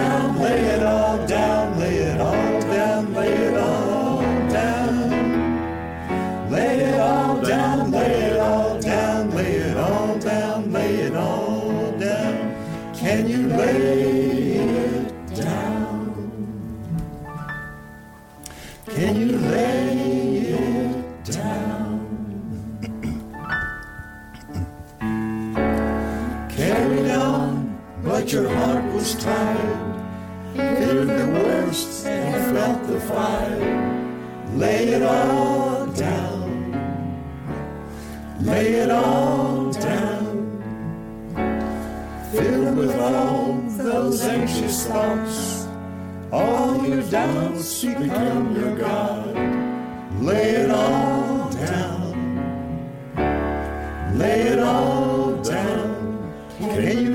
down, lay fire. Lay it all down. Lay it all down. Filled with all those anxious thoughts, all your doubts become your God. Lay it all down. Lay it all down. Can you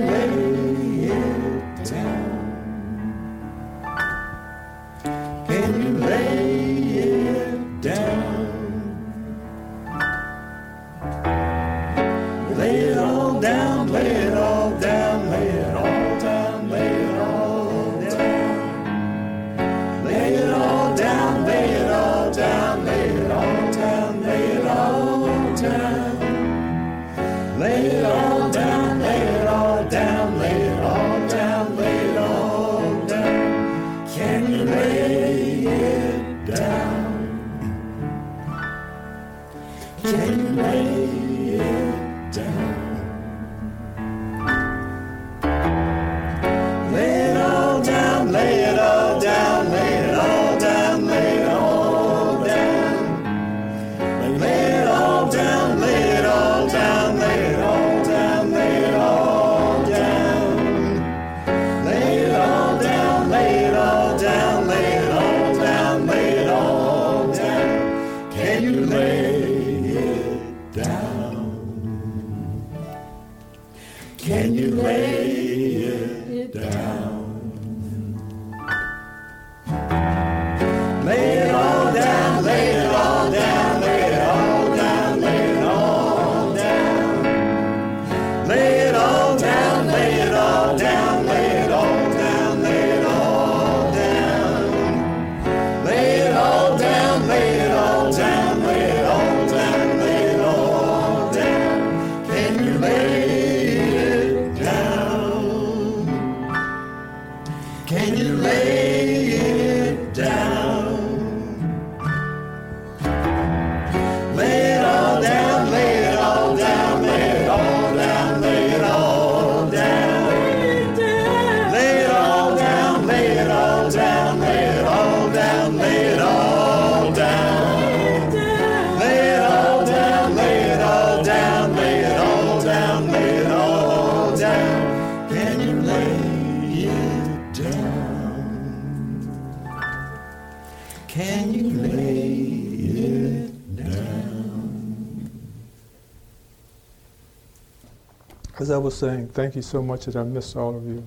As I was saying, thank you so much that I missed all of you.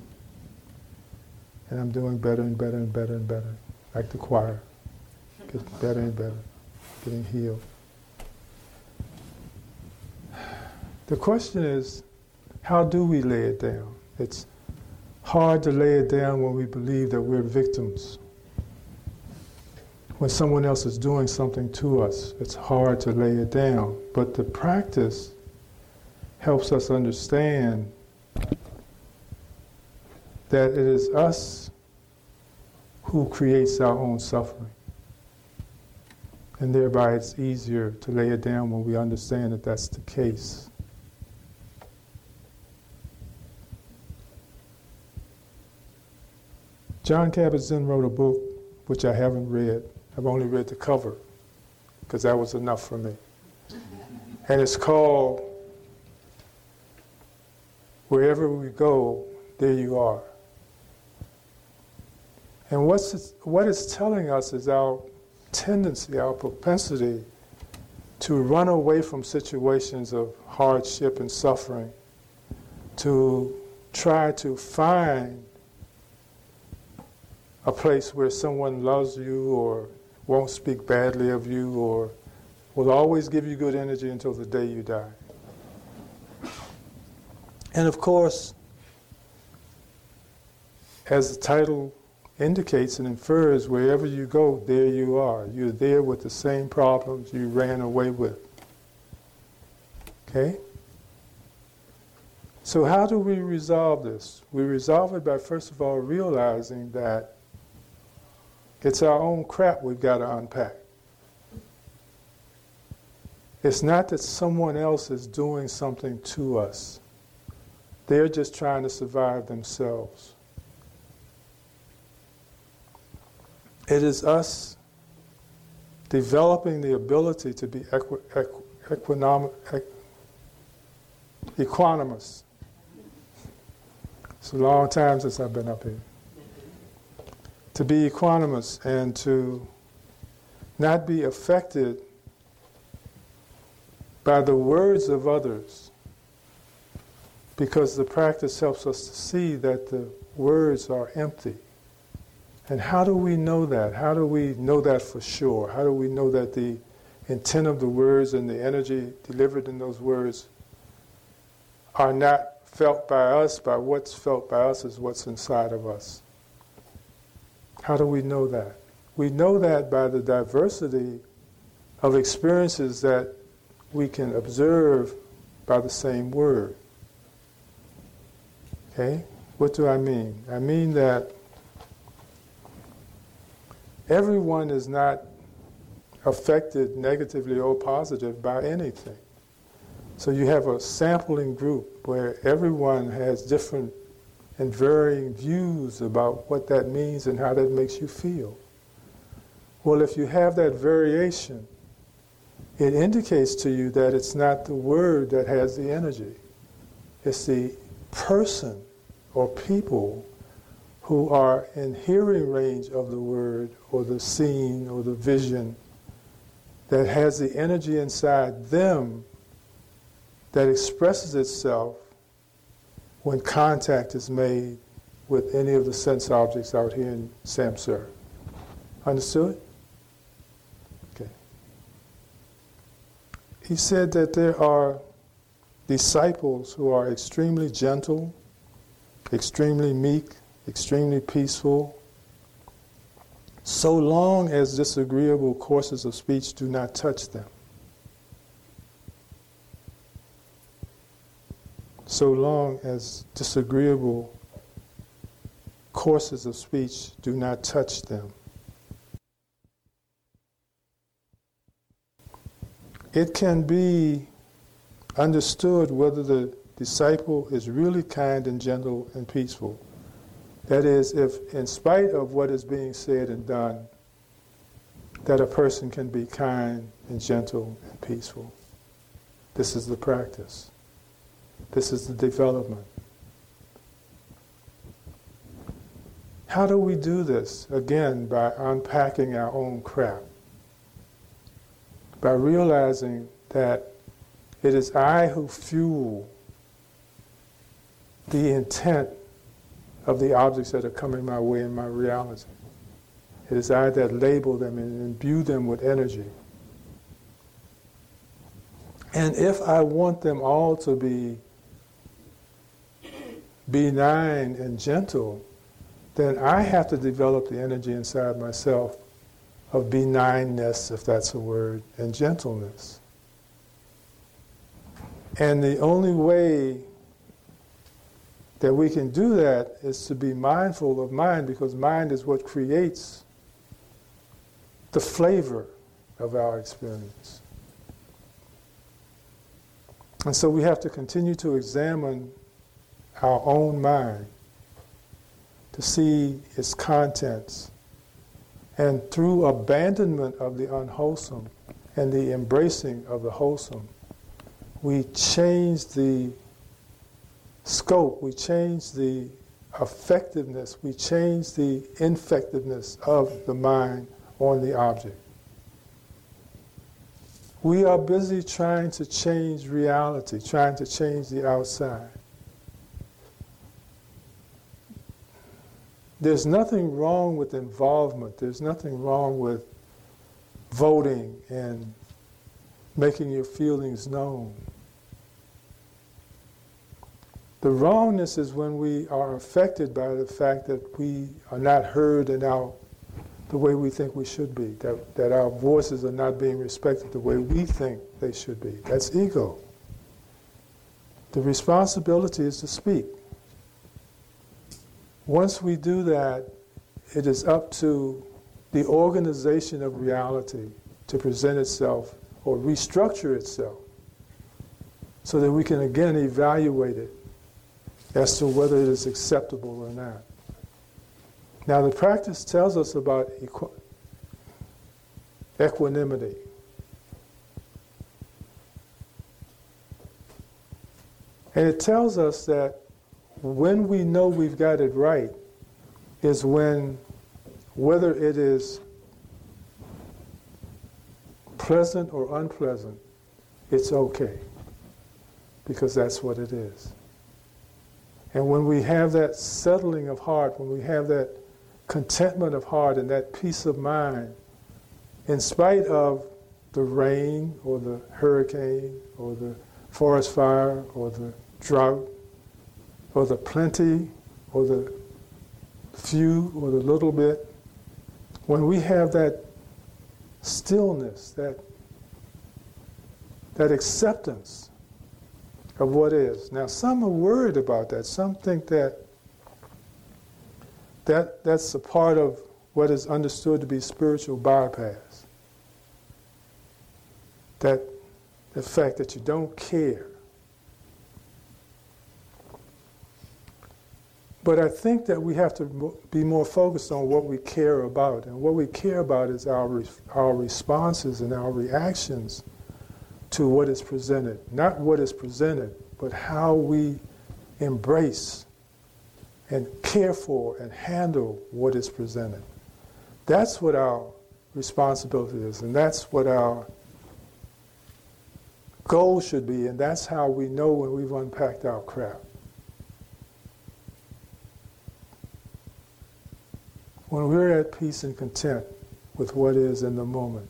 And I'm doing better and better and better and better, like the choir. Getting better and better, getting healed. The question is, how do we lay it down? It's hard to lay it down when we believe that we're victims. When someone else is doing something to us, it's hard to lay it down. But the practice helps us understand that it is us who creates our own suffering. And thereby it's easier to lay it down when we understand that that's the case. Jon Kabat-Zinn wrote a book which I haven't read. I've only read the cover because that was enough for me. and it's called Wherever We Go, There You Are. And what's what it's telling us is our tendency, our propensity to run away from situations of hardship and suffering, to try to find a place where someone loves you or won't speak badly of you or will always give you good energy until the day you die. And of course, as the title indicates and infers, wherever you go, there you are. You're there with the same problems you ran away with. Okay? So, how do we resolve this? We resolve it by, first of all, realizing that it's our own crap we've got to unpack. It's not that someone else is doing something to us, they're just trying to survive themselves. It is us developing the ability to be equi- equinom- equ- equanimous. It's a long time since I've been up here. To be equanimous and to not be affected by the words of others because the practice helps us to see that the words are empty. And how do we know that? How do we know that for sure? How do we know that the intent of the words and the energy delivered in those words are not felt by us, by what's felt by us is what's inside of us? How do we know that? We know that by the diversity of experiences that we can observe by the same word. Okay? What do I mean? I mean that everyone is not affected negatively or positive by anything. So you have a sampling group where everyone has different and varying views about what that means and how that makes you feel. Well, if you have that variation, it indicates to you that it's not the word that has the energy, it's the person or people who are in hearing range of the word or the scene or the vision that has the energy inside them that expresses itself when contact is made with any of the sense objects out here in Samsara. Understood? Okay. He said that there are disciples who are extremely gentle, extremely meek, extremely peaceful, so long as disagreeable courses of speech do not touch them. So long as disagreeable courses of speech do not touch them. It can be understood whether the disciple is really kind and gentle and peaceful. That is, if in spite of what is being said and done, that a person can be kind and gentle and peaceful. This is the practice. This is the development. How do we do this? Again, by unpacking our own crap. By realizing that it is I who fuel the intent of the objects that are coming my way in my reality. It is I that label them and imbue them with energy. And if I want them all to be benign and gentle, then I have to develop the energy inside myself of benignness, if that's a word, and gentleness. And the only way that we can do that is to be mindful of mind because mind is what creates the flavor of our experience. And so we have to continue to examine our own mind to see its contents. And through abandonment of the unwholesome and the embracing of the wholesome, we change the scope, we change the effectiveness, we change the infectiveness of the mind on the object. We are busy trying to change reality, trying to change the outside. There's nothing wrong with involvement. There's nothing wrong with voting and making your feelings known. The wrongness is when we are affected by the fact that we are not heard in our the way we think we should be, that, that our voices are not being respected the way we think they should be. That's ego. The responsibility is to speak. Once we do that, it is up to the organization of reality to present itself or restructure itself so that we can again evaluate it as to whether it is acceptable or not. Now, the practice tells us about equ- equanimity. And it tells us that when we know we've got it right is when, whether it is pleasant or unpleasant, it's okay. Because that's what it is. And when we have that settling of heart, when we have that contentment of heart and that peace of mind, in spite of the rain or the hurricane or the forest fire or the drought or the plenty or the few or the little bit, when we have that stillness, that, that acceptance of what is. Now, some are worried about that. Some think that that, that's a part of what is understood to be spiritual bypass. That the fact that you don't care. But I think that we have to be more focused on what we care about. And what we care about is our, our responses and our reactions to what is presented. Not what is presented, but how we embrace and care for and handle what is presented. That's what our responsibility is, and that's what our goal should be, and that's how we know when we've unpacked our crap. When we're at peace and content with what is in the moment.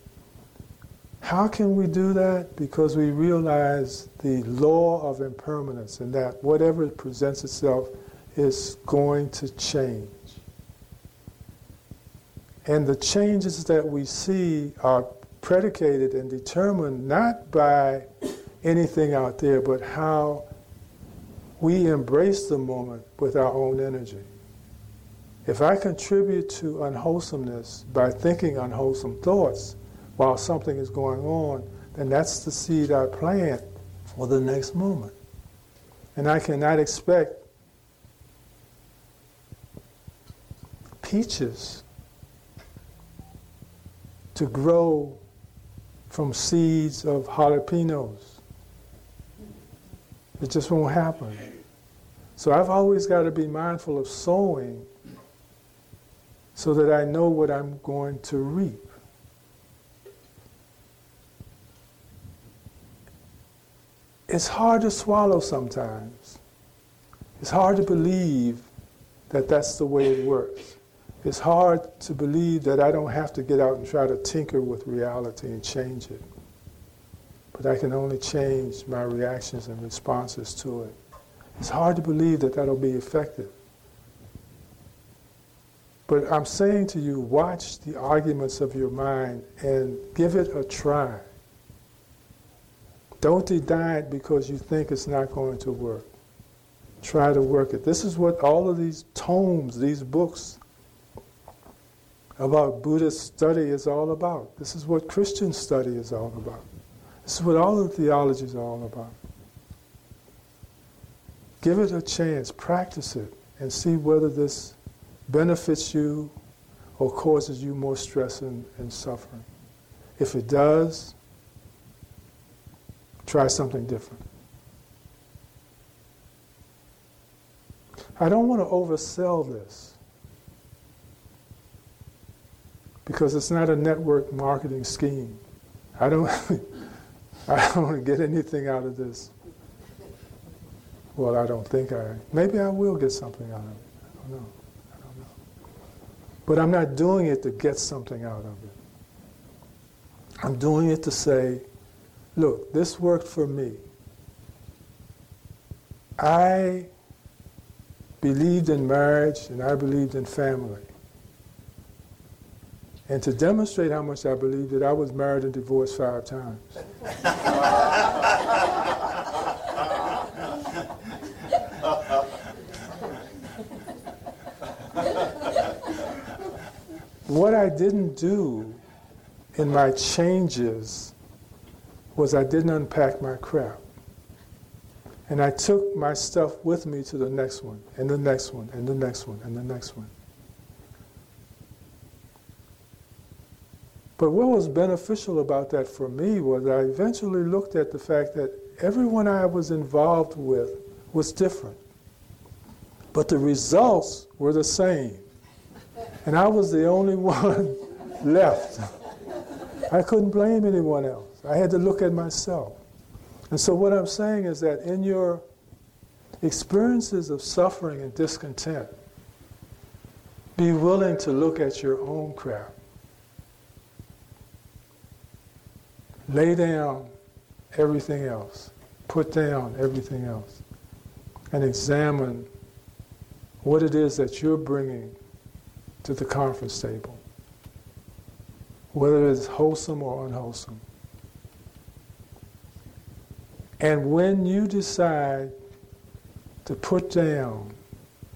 How can we do that? Because we realize the law of impermanence and that whatever presents itself is going to change. And the changes that we see are predicated and determined not by anything out there, but how we embrace the moment with our own energy. If I contribute to unwholesomeness by thinking unwholesome thoughts while something is going on, then that's the seed I plant for the next moment. And I cannot expect peaches to grow from seeds of jalapenos. It just won't happen. So I've always got to be mindful of sowing so that I know what I'm going to reap. It's hard to swallow sometimes. It's hard to believe that that's the way it works. It's hard to believe that I don't have to get out and try to tinker with reality and change it. But I can only change my reactions and responses to it. It's hard to believe that that'll be effective. But I'm saying to you, watch the arguments of your mind and give it a try. Don't deny it because you think it's not going to work. Try to work it. This is what all of these tomes, these books, about Buddhist study is all about. This is what Christian study is all about. This is what all of theology is all about. Give it a chance, practice it, and see whether this benefits you or causes you more stress and, and suffering. If it does, try something different. I don't want to oversell this because it's not a network marketing scheme. I don't, I don't want to get anything out of this. Well, I don't think I. Maybe I will get something out of it. I don't know. I don't know. But I'm not doing it to get something out of it. I'm doing it to say, look, this worked for me. I believed in marriage and I believed in family. And to demonstrate how much I believed it, I was married and divorced five times. what I didn't do in my changes was I didn't unpack my crap. And I took my stuff with me to the next one, and the next one, and the next one, and the next one. But what was beneficial about that for me was I eventually looked at the fact that everyone I was involved with was different. But the results were the same. And I was the only one left. I couldn't blame anyone else. I had to look at myself. And so, what I'm saying is that in your experiences of suffering and discontent, be willing to look at your own crap. Lay down everything else, put down everything else, and examine what it is that you're bringing to the conference table, whether it's wholesome or unwholesome. And when you decide to put down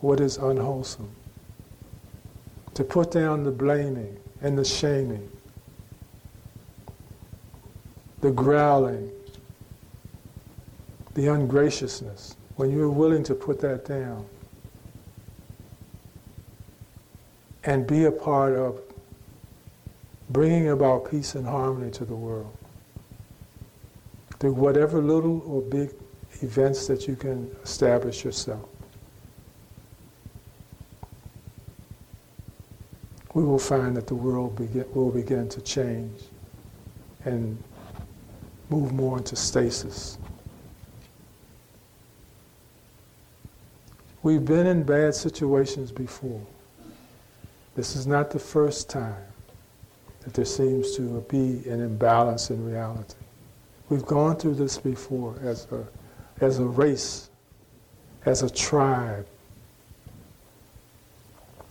what is unwholesome, to put down the blaming and the shaming, the growling, the ungraciousness, when you're willing to put that down and be a part of bringing about peace and harmony to the world, through whatever little or big events that you can establish yourself. We will find that the world begin, will begin to change and move more into stasis. We've been in bad situations before. This is not the first time that there seems to be an imbalance in reality. We've gone through this before as a, as a race, as a tribe.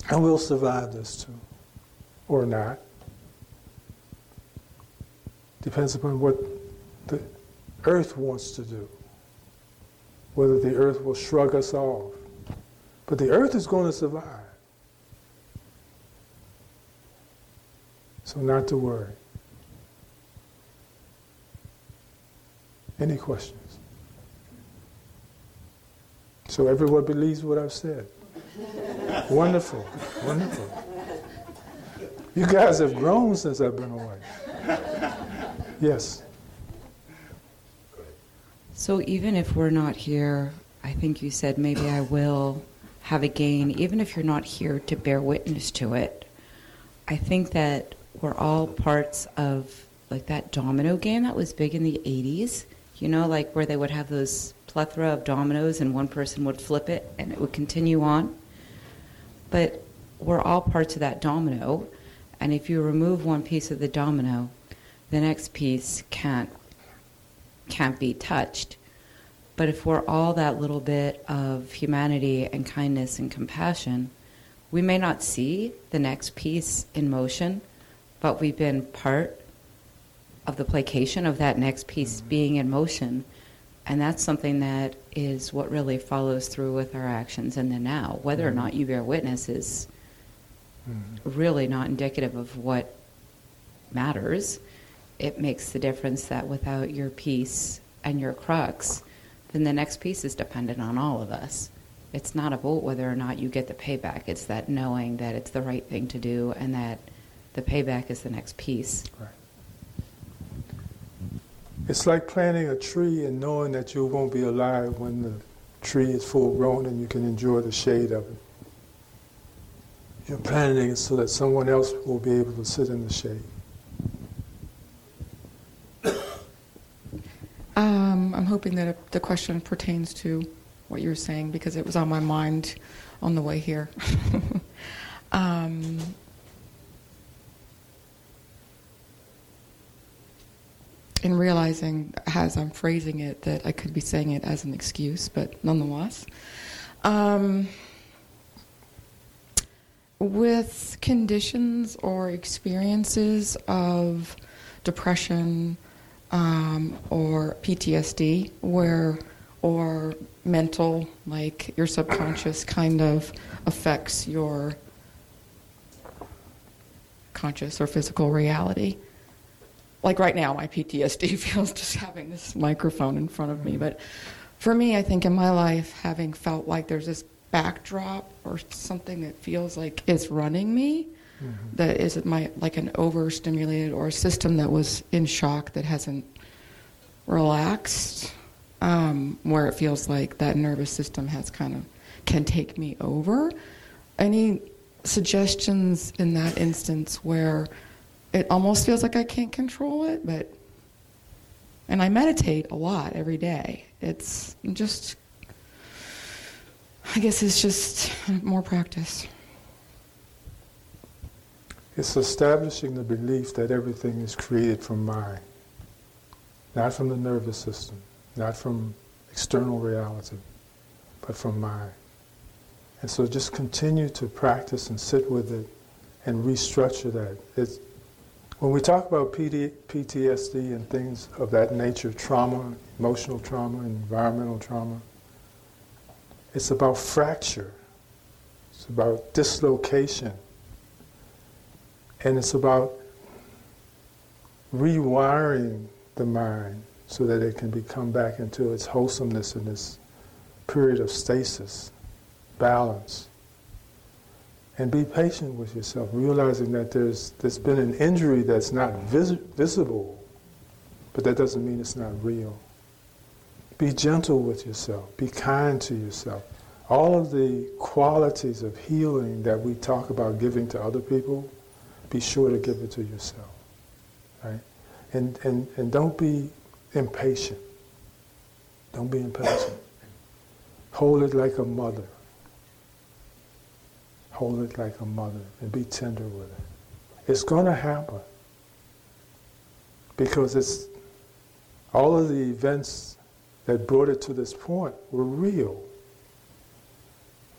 And we'll survive this too, or not. Depends upon what the earth wants to do, whether the earth will shrug us off. But the earth is going to survive. So, not to worry. Any questions? So everyone believes what I've said. wonderful, wonderful. You guys have grown since I've been away. Yes. So even if we're not here, I think you said maybe I will have a gain, even if you're not here to bear witness to it. I think that we're all parts of like that domino game that was big in the 80s you know, like where they would have those plethora of dominoes and one person would flip it and it would continue on. But we're all parts of that domino, and if you remove one piece of the domino, the next piece can't can't be touched. But if we're all that little bit of humanity and kindness and compassion, we may not see the next piece in motion, but we've been part of the placation of that next piece mm-hmm. being in motion. And that's something that is what really follows through with our actions in the now. Whether mm-hmm. or not you bear witness is mm-hmm. really not indicative of what matters. It makes the difference that without your piece and your crux, then the next piece is dependent on all of us. it's not about whether or not you get the payback. It's that knowing that it's the right thing to do and that the payback is the next piece. Right. It's like planting a tree and knowing that you won't be alive when the tree is full grown and you can enjoy the shade of it. You're planting it so that someone else will be able to sit in the shade. Um, I'm hoping that the question pertains to what you were saying because it was on my mind on the way here. um, realizing, as I'm phrasing it, that I could be saying it as an excuse, but nonetheless. Um, with conditions or experiences of depression um, or PTSD, where or mental, like your subconscious kind of affects your conscious or physical reality. Like right now, my PTSD feels just having this microphone in front of me. But for me, I think in my life, having felt like there's this backdrop or something that feels like it's running me, mm-hmm. that is my like an overstimulated or a system that was in shock that hasn't relaxed, um, where it feels like that nervous system has kind of can take me over. Any suggestions in that instance where it almost feels like I can't control it, but and I meditate a lot every day. It's just I guess it's just more practice. It's establishing the belief that everything is created from mind, not from the nervous system, not from external reality, but from mind. And so just continue to practice and sit with it and restructure that. It's, when we talk about PD, PTSD and things of that nature, trauma, emotional trauma, environmental trauma, it's about fracture. It's about dislocation. And it's about rewiring the mind so that it can become back into its wholesomeness in this period of stasis, balance. And be patient with yourself, realizing that there's, there's been an injury that's not vis- visible, but that doesn't mean it's not real. Be gentle with yourself. Be kind to yourself. All of the qualities of healing that we talk about giving to other people, be sure to give it to yourself. Right? And, and, and don't be impatient. Don't be impatient. Hold it like a mother. Hold it like a mother and be tender with it. It's going to happen because it's all of the events that brought it to this point were real.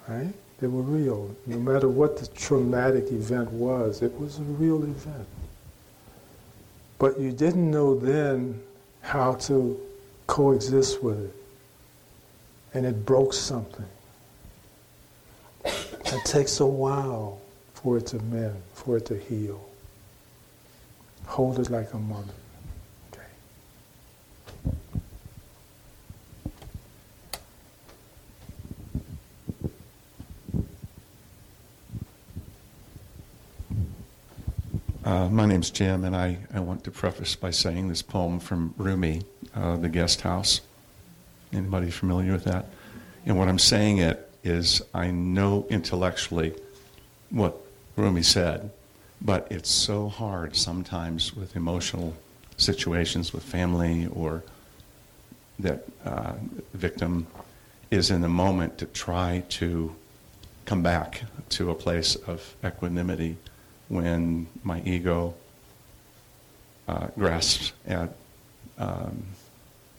Right? They were real. No matter what the traumatic event was, it was a real event. But you didn't know then how to coexist with it. And it broke something. It takes a while for it to mend, for it to heal. Hold it like a mother. Uh, my name's Jim, and I, I want to preface by saying this poem from Rumi, uh, The Guest House. Anybody familiar with that? And what I'm saying it is I know intellectually what Rumi said, but it's so hard sometimes with emotional situations with family or that uh, victim is in the moment to try to come back to a place of equanimity when my ego uh, grasps at um,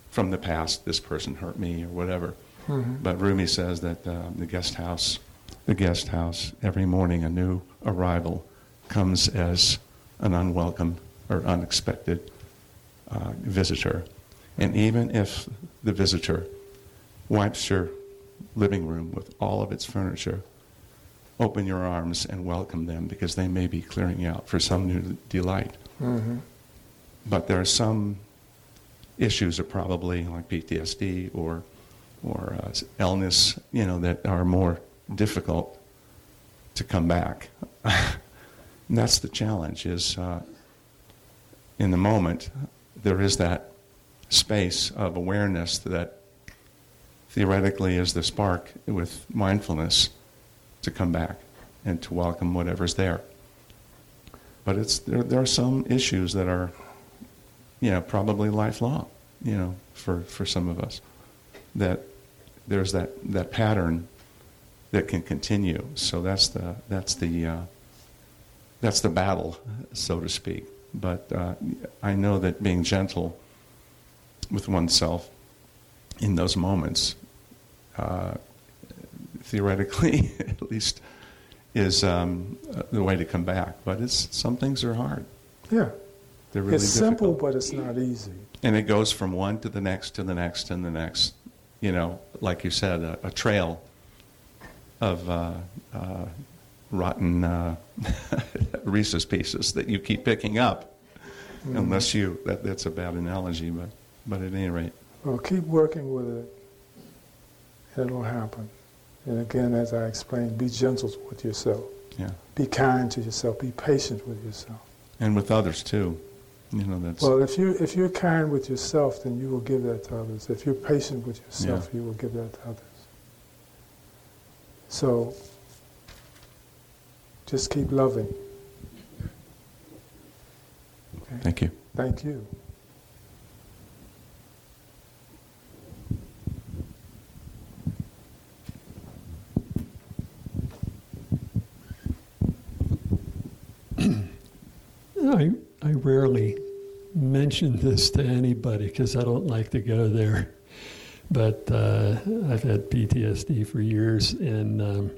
from the past, this person hurt me or whatever. Mm-hmm. But Rumi says that uh, the guest house, the guest house, every morning a new arrival comes as an unwelcome or unexpected uh, visitor. And even if the visitor wipes your living room with all of its furniture open your arms and welcome them because they may be clearing out for some new delight. Mm-hmm. But there are some issues are probably like PTSD or or uh, illness, you know, that are more difficult to come back. and that's the challenge. Is uh, in the moment there is that space of awareness that theoretically is the spark with mindfulness to come back and to welcome whatever's there. But it's there, there are some issues that are, you know, probably lifelong, you know, for, for some of us. That there's that, that pattern that can continue. So that's the that's the uh, that's the battle, so to speak. But uh, I know that being gentle with oneself in those moments, uh, theoretically at least, is um, the way to come back. But it's some things are hard. Yeah. They're really it's simple, but it's not easy. and it goes from one to the next to the next and the next. You know, like you said, a, a trail of uh, uh, rotten uh, Reese's pieces that you keep picking up, unless you. That, that's a bad analogy, but but at any rate, Well, keep working with it, it'll happen. And again, as I explained, be gentle with yourself. yeah, Be kind to yourself. Be patient with yourself. and with others too. You know, that's Well, if you if you're kind with yourself, then you will give that to others. If you're patient with yourself, you will give that to others. So, just keep loving. Okay? thank you. Thank you. I, I rarely mention this to anybody because I don't like to go there. But uh, I've had PTSD for years, and um,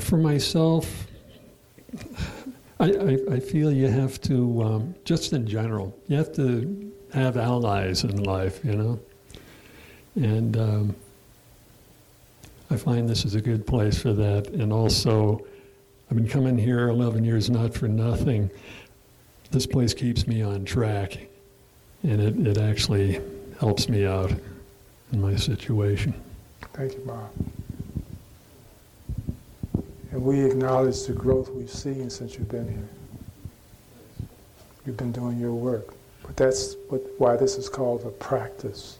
for myself, I, I, I feel you have to, um, just in general, you have to have allies in life, you know? And um, I find this is a good place for that. And also, I've been coming here 11 years not for nothing. This place keeps me on track, and it, it actually helps me out in my situation. Thank you, Bob. And we acknowledge the growth we've seen since you've been here. You've been doing your work. But that's what, why this is called a practice.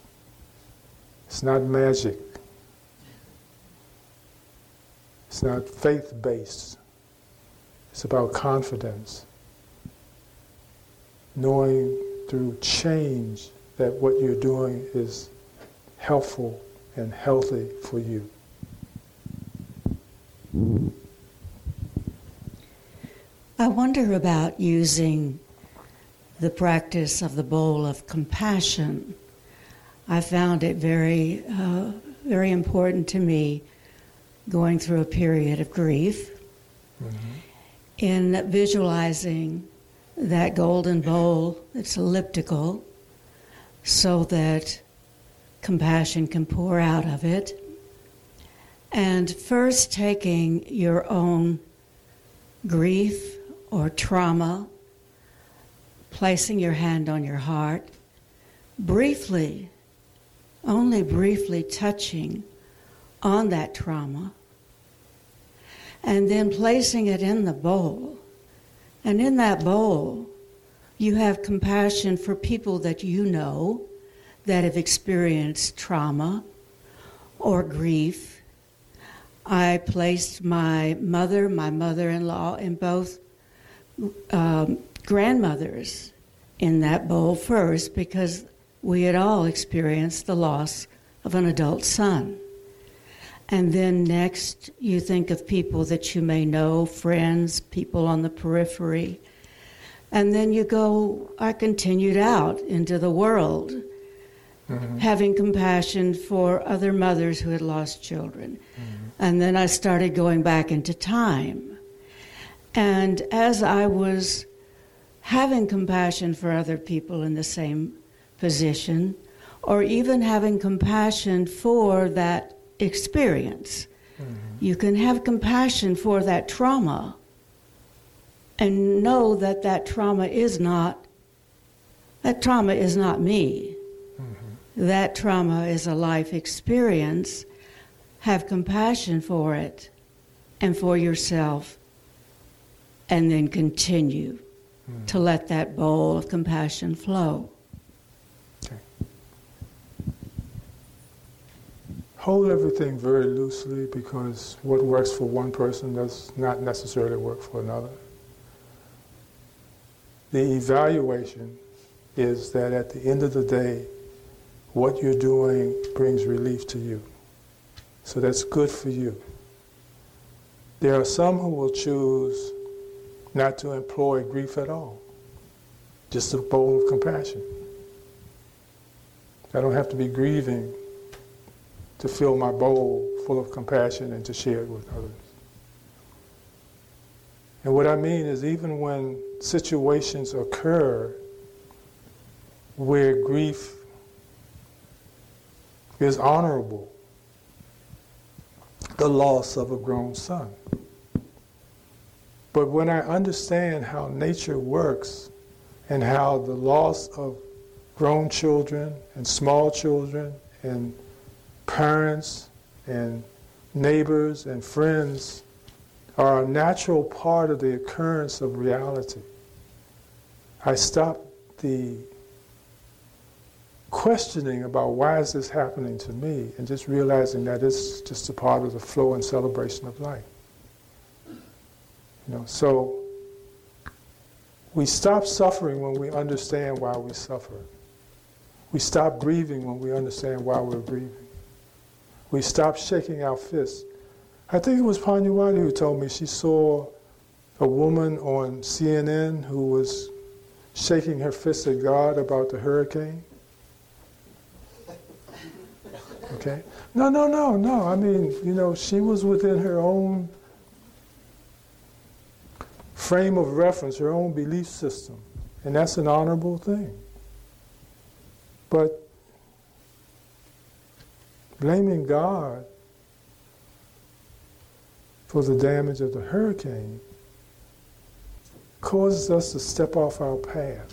It's not magic. It's not faith based. It's about confidence. Knowing through change that what you're doing is helpful and healthy for you. I wonder about using the practice of the bowl of compassion. I found it very, uh, very important to me going through a period of grief in visualizing that golden bowl that's elliptical so that compassion can pour out of it. And first taking your own grief or trauma, placing your hand on your heart, briefly, only briefly touching on that trauma, and then placing it in the bowl. And in that bowl, you have compassion for people that you know that have experienced trauma or grief. I placed my mother, my mother in law, and both um, grandmothers in that bowl first because we had all experienced the loss of an adult son. And then next, you think of people that you may know, friends, people on the periphery. And then you go, I continued out into the world, mm-hmm. having compassion for other mothers who had lost children. Mm-hmm. And then I started going back into time. And as I was having compassion for other people in the same position, or even having compassion for that experience, you can have compassion for that trauma and know that that trauma is not that trauma is not me. That trauma is a life experience, have compassion for it and for yourself, and then continue Mm. to let that bowl of compassion flow. Hold everything very loosely because what works for one person does not necessarily work for another. The evaluation is that at the end of the day, what you're doing brings relief to you. So that's good for you. There are some who will choose not to employ grief at all, just a bowl of compassion. I don't have to be grieving to fill my bowl full of compassion and to share it with others. And what I mean is, even when situations occur where grief is honorable, the loss of a grown son. But when I understand how nature works and how the loss of grown children and small children and parents and neighbors and friends are a natural part of the occurrence of reality. I stop the questioning about why is this happening to me and just realizing that it's just a part of the flow and celebration of life. You know, so we stop suffering when we understand why we suffer. We stop grieving when we understand why we're grieving. We stopped shaking our fists. I think it was Pannavati who told me she saw a woman on CNN who was shaking her fist at God about the hurricane. Okay? No, no, no, no. I mean, you know, she was within her own frame of reference, her own belief system. And that's an honorable thing. But blaming God for the damage of the hurricane causes us to step off our path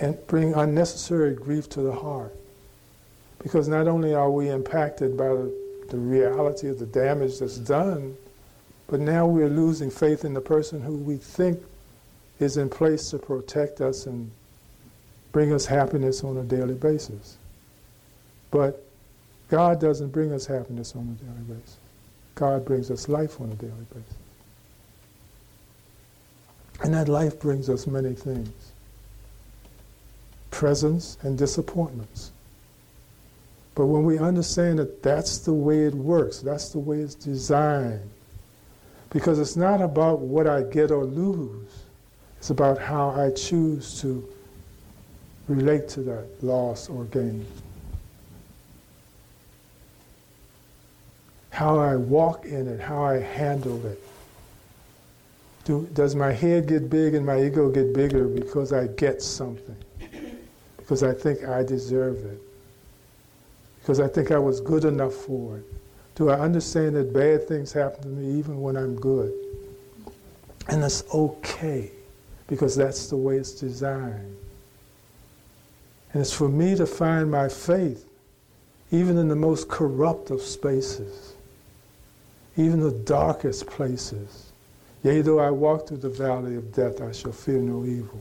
and bring unnecessary grief to the heart. Because not only are we impacted by the, the reality of the damage that's done, but now we're losing faith in the person who we think is in place to protect us and bring us happiness on a daily basis. But God doesn't bring us happiness on a daily basis. God brings us life on a daily basis. And that life brings us many things presents and disappointments. But when we understand that that's the way it works, that's the way it's designed, because it's not about what I get or lose, it's about how I choose to relate to that loss or gain. How I walk in it, how I handle it. Do, does my head get big and my ego get bigger because I get something? Because I think I deserve it? Because I think I was good enough for it? Do I understand that bad things happen to me even when I'm good? And it's okay because that's the way it's designed. And it's for me to find my faith even in the most corrupt of spaces, even the darkest places. Yea, though I walk through the valley of death, I shall fear no evil.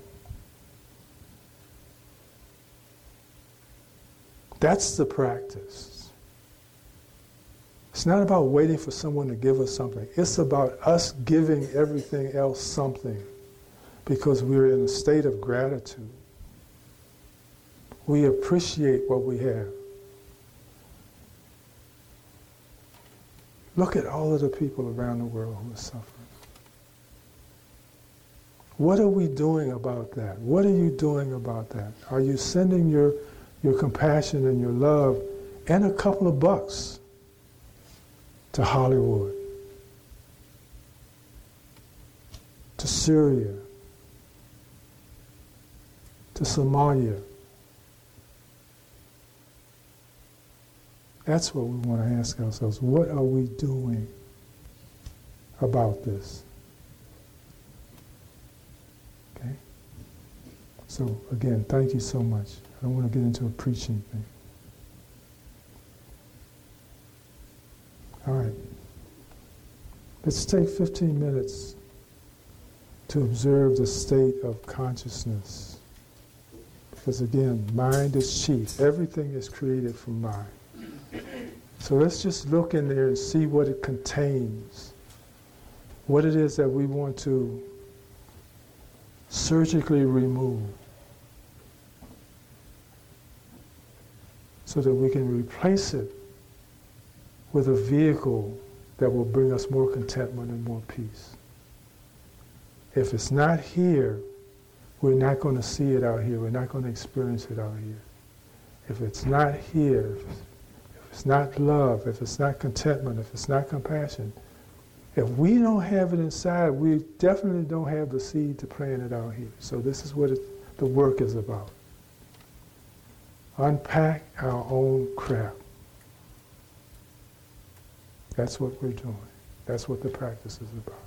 That's the practice. It's not about waiting for someone to give us something. It's about us giving everything else something because we're in a state of gratitude. We appreciate what we have. Look at all of the people around the world who are suffering. What are we doing about that? What are you doing about that? Are you sending your, your compassion and your love and a couple of bucks to Hollywood, to Syria, to Somalia? That's what we want to ask ourselves. What are we doing about this? Okay? So again, thank you so much. I don't want to get into a preaching thing. All right. Let's take 15 minutes to observe the state of consciousness. Because again, mind is chief. Everything is created from mind. So let's just look in there and see what it contains. What it is that we want to surgically remove so that we can replace it with a vehicle that will bring us more contentment and more peace. If it's not here, we're not going to see it out here. We're not going to experience it out here. If it's not here, it's not love, if it's not contentment, if it's not compassion, if we don't have it inside, we definitely don't have the seed to plant it out here. So this is what it, the work is about. Unpack our own crap. That's what we're doing. That's what the practice is about.